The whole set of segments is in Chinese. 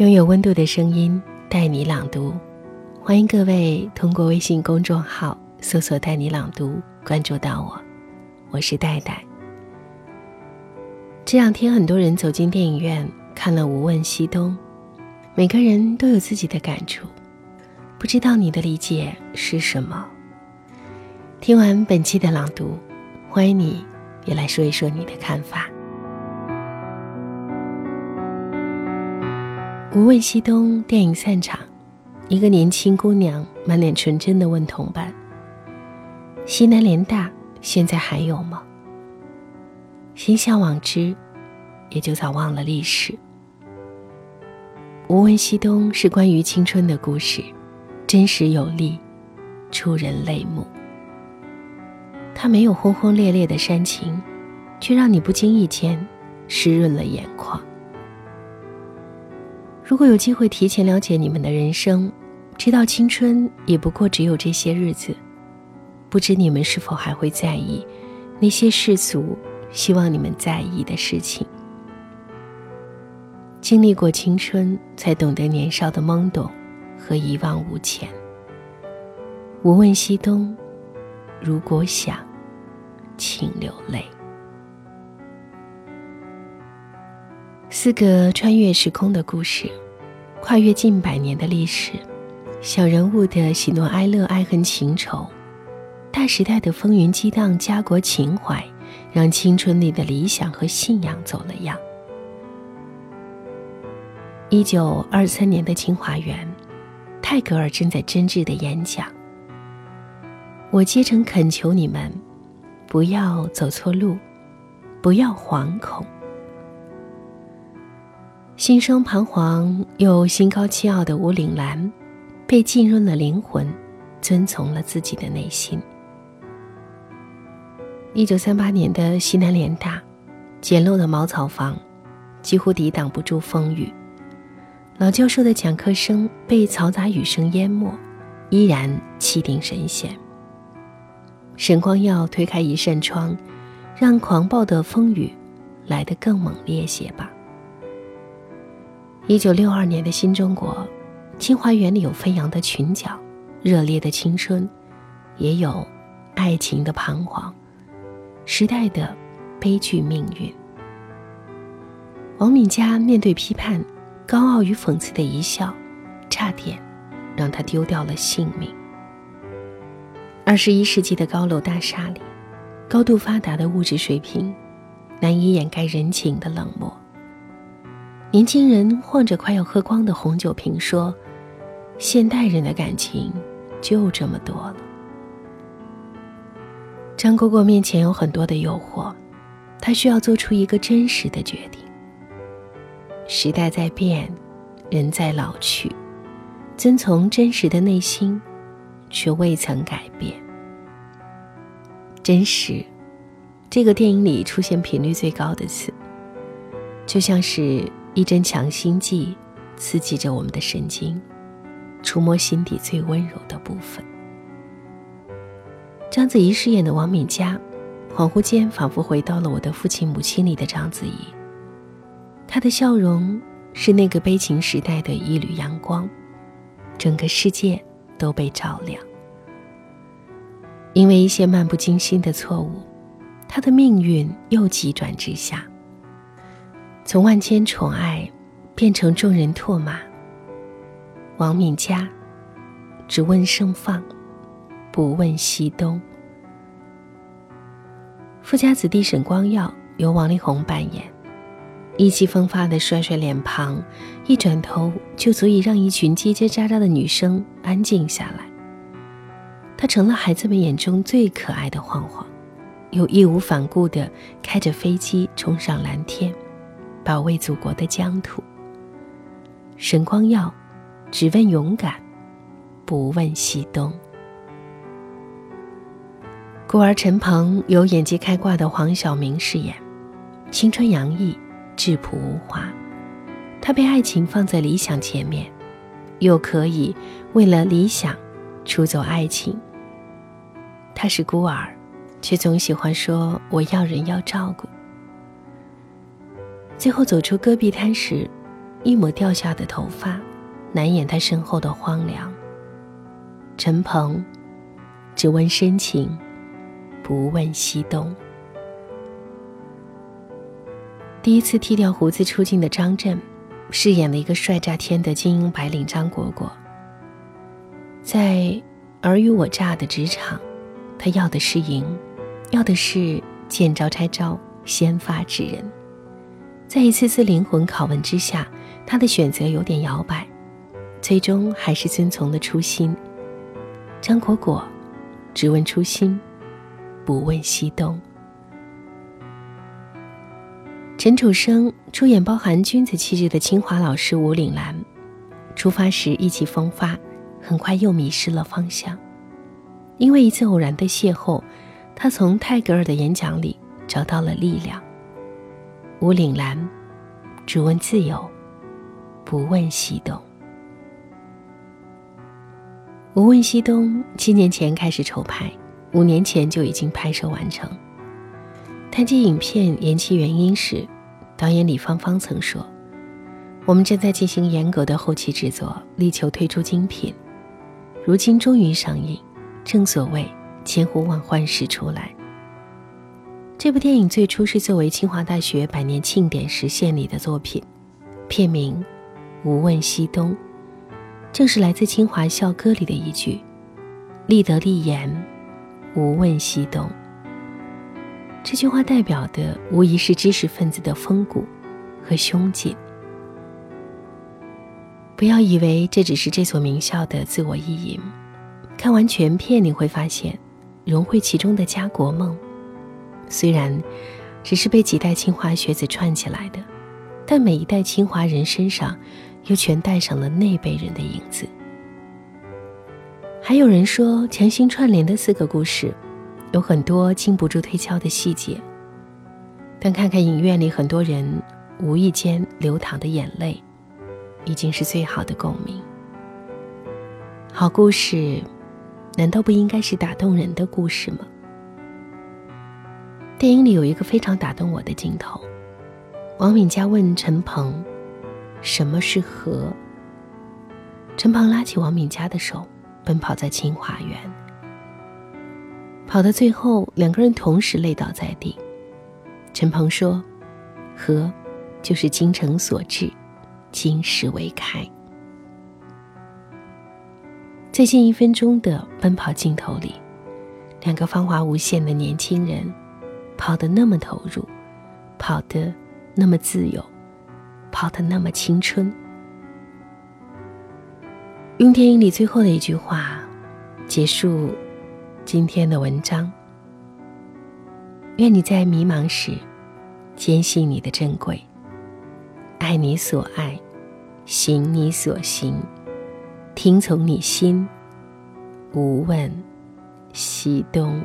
拥有温度的声音，带你朗读。欢迎各位通过微信公众号搜索“带你朗读”关注到我，我是戴戴。这两天，很多人走进电影院看了《无问西东》，每个人都有自己的感触，不知道你的理解是什么？听完本期的朗读，欢迎你也来说一说你的看法。《无问西东》电影散场。一个年轻姑娘满脸纯真的问同伴：“西南联大现在还有吗？”心向往之，也就早忘了历史。《无问西东》是关于青春的故事，真实有力，触人泪目。它没有轰轰烈烈的煽情，却让你不经意间湿润了眼眶。如果有机会提前了解你们的人生，知道青春也不过只有这些日子，不知你们是否还会在意那些世俗希望你们在意的事情？经历过青春，才懂得年少的懵懂和一往无前。无问西东，如果想，请流泪。四个穿越时空的故事，跨越近百年的历史。小人物的喜怒哀乐、爱恨情仇，大时代的风云激荡、家国情怀，让青春里的理想和信仰走了样。一九二三年的清华园，泰戈尔正在真挚的演讲。我竭诚恳求你们，不要走错路，不要惶恐。心生彷徨又心高气傲的吴岭澜。被浸润了灵魂，遵从了自己的内心。一九三八年的西南联大，简陋的茅草房，几乎抵挡不住风雨。老教授的讲课声被嘈杂雨声淹没，依然气定神闲。沈光耀推开一扇窗，让狂暴的风雨来得更猛烈些吧。一九六二年的新中国。清华园里有飞扬的裙角，热烈的青春，也有爱情的彷徨，时代的悲剧命运。王敏佳面对批判，高傲与讽刺的一笑，差点让他丢掉了性命。二十一世纪的高楼大厦里，高度发达的物质水平，难以掩盖人情的冷漠。年轻人晃着快要喝光的红酒瓶说。现代人的感情就这么多了。张果果面前有很多的诱惑，他需要做出一个真实的决定。时代在变，人在老去，遵从真实的内心，却未曾改变。真实，这个电影里出现频率最高的词，就像是一针强心剂，刺激着我们的神经。触摸心底最温柔的部分。章子怡饰演的王敏佳，恍惚间仿佛回到了我的父亲母亲里的章子怡。她的笑容是那个悲情时代的一缕阳光，整个世界都被照亮。因为一些漫不经心的错误，她的命运又急转直下，从万千宠爱变成众人唾骂。王敏佳只问盛放，不问西东。富家子弟沈光耀由王力宏扮演，意气风发的帅帅脸庞，一转头就足以让一群叽叽喳喳的女生安静下来。他成了孩子们眼中最可爱的晃晃，又义无反顾的开着飞机冲上蓝天，保卫祖国的疆土。沈光耀。只问勇敢，不问西东。孤儿陈鹏由演技开挂的黄晓明饰演，青春洋溢，质朴无华。他被爱情放在理想前面，又可以为了理想出走爱情。他是孤儿，却总喜欢说我要人要照顾。最后走出戈壁滩时。一抹掉下的头发，难掩他身后的荒凉。陈鹏，只问深情，不问西东。第一次剃掉胡子出镜的张震，饰演了一个帅炸天的精英白领张果果。在尔虞我诈的职场，他要的是赢，要的是见招拆招、先发制人。在一次次灵魂拷问之下，他的选择有点摇摆，最终还是遵从了初心。张果果，只问初心，不问西东。陈楚生出演包含君子气质的清华老师吴岭澜，出发时意气风发，很快又迷失了方向。因为一次偶然的邂逅，他从泰戈尔的演讲里找到了力量。吴岭澜只问自由，不问西东。无问西东，七年前开始筹拍，五年前就已经拍摄完成。谈及影片延期原因时，导演李芳芳曾说：“我们正在进行严格的后期制作，力求推出精品。如今终于上映，正所谓千呼万唤始出来。”这部电影最初是作为清华大学百年庆典时献礼的作品，片名《无问西东》，正是来自清华校歌里的一句：“立德立言，无问西东。”这句话代表的无疑是知识分子的风骨和胸襟。不要以为这只是这所名校的自我意淫，看完全片你会发现，融汇其中的家国梦，虽然只是被几代清华学子串起来的，但每一代清华人身上，又全带上了那辈人的影子。还有人说，强行串联的四个故事。有很多经不住推敲的细节，但看看影院里很多人无意间流淌的眼泪，已经是最好的共鸣。好故事，难道不应该是打动人的故事吗？电影里有一个非常打动我的镜头，王敏佳问陈鹏：“什么是和？”陈鹏拉起王敏佳的手，奔跑在清华园。跑到最后，两个人同时累倒在地。陈鹏说：“和，就是精诚所至，金石为开。”最近一分钟的奔跑镜头里，两个芳华无限的年轻人，跑得那么投入，跑得那么自由，跑得那么青春。用电影里最后的一句话结束。今天的文章，愿你在迷茫时坚信你的珍贵，爱你所爱，行你所行，听从你心，无问西东。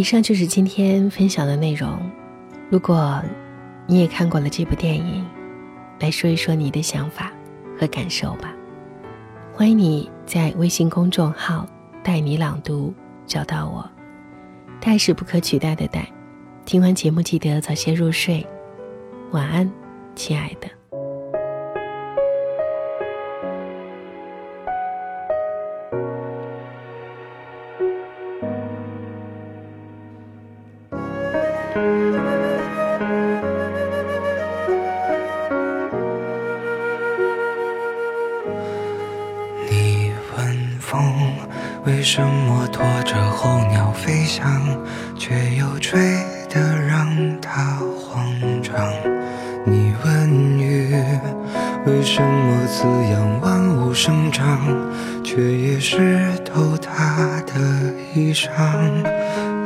以上就是今天分享的内容。如果你也看过了这部电影。来说一说你的想法和感受吧。欢迎你在微信公众号“带你朗读”找到我。带是不可取代的带。听完节目记得早些入睡，晚安，亲爱的。为什么拖着候鸟飞翔，却又吹得让它慌张？你问雨，为什么滋养万物生长，却也湿透它的衣裳？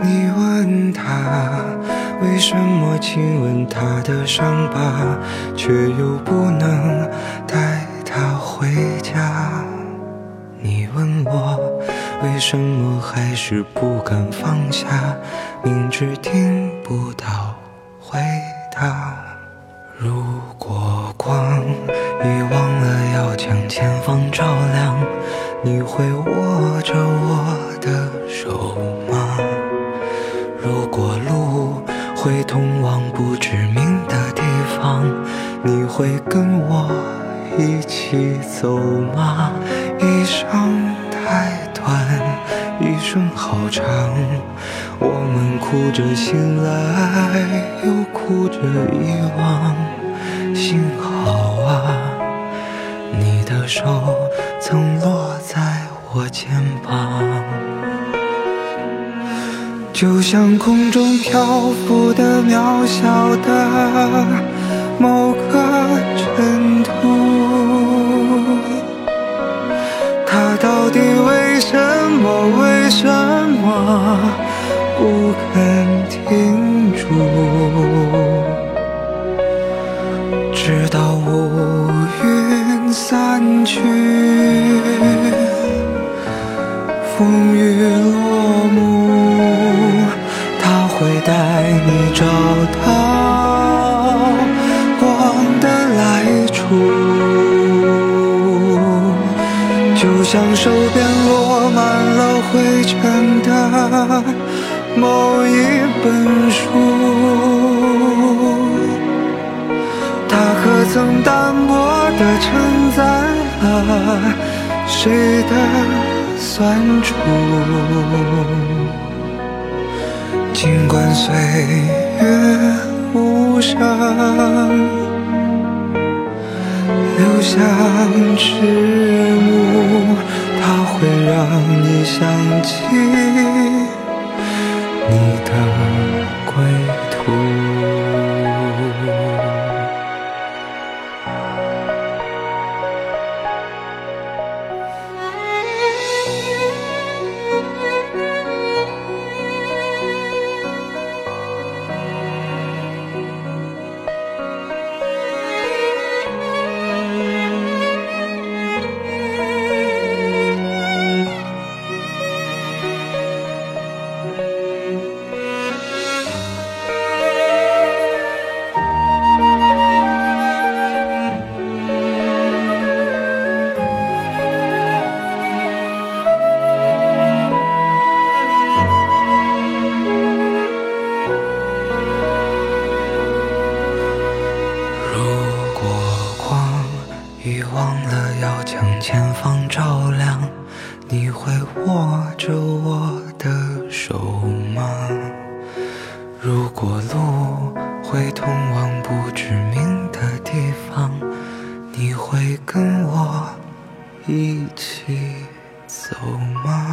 你问他，为什么亲吻他的伤疤，却又不能带他回家？你问我。为什么还是不敢放下？明知听不到回答。如果光已忘了要将前方照亮，你会握着我的手吗？如果路会通往不知名的地方，你会跟我一起走吗？一生，生好长，我们哭着醒来，又哭着遗忘。幸好啊，你的手曾落在我肩膀。就像空中漂浮的渺小的某个尘土，它到底为什肯停住？直到乌云散去，风雨落幕。他会带你找到光的来处，就像手边落满了灰尘的某一本书，它可曾单薄地承载了谁的酸楚？尽管岁月无声，留下迟暮，它会让你想起你的归我路会通往不知名的地方，你会跟我一起走吗？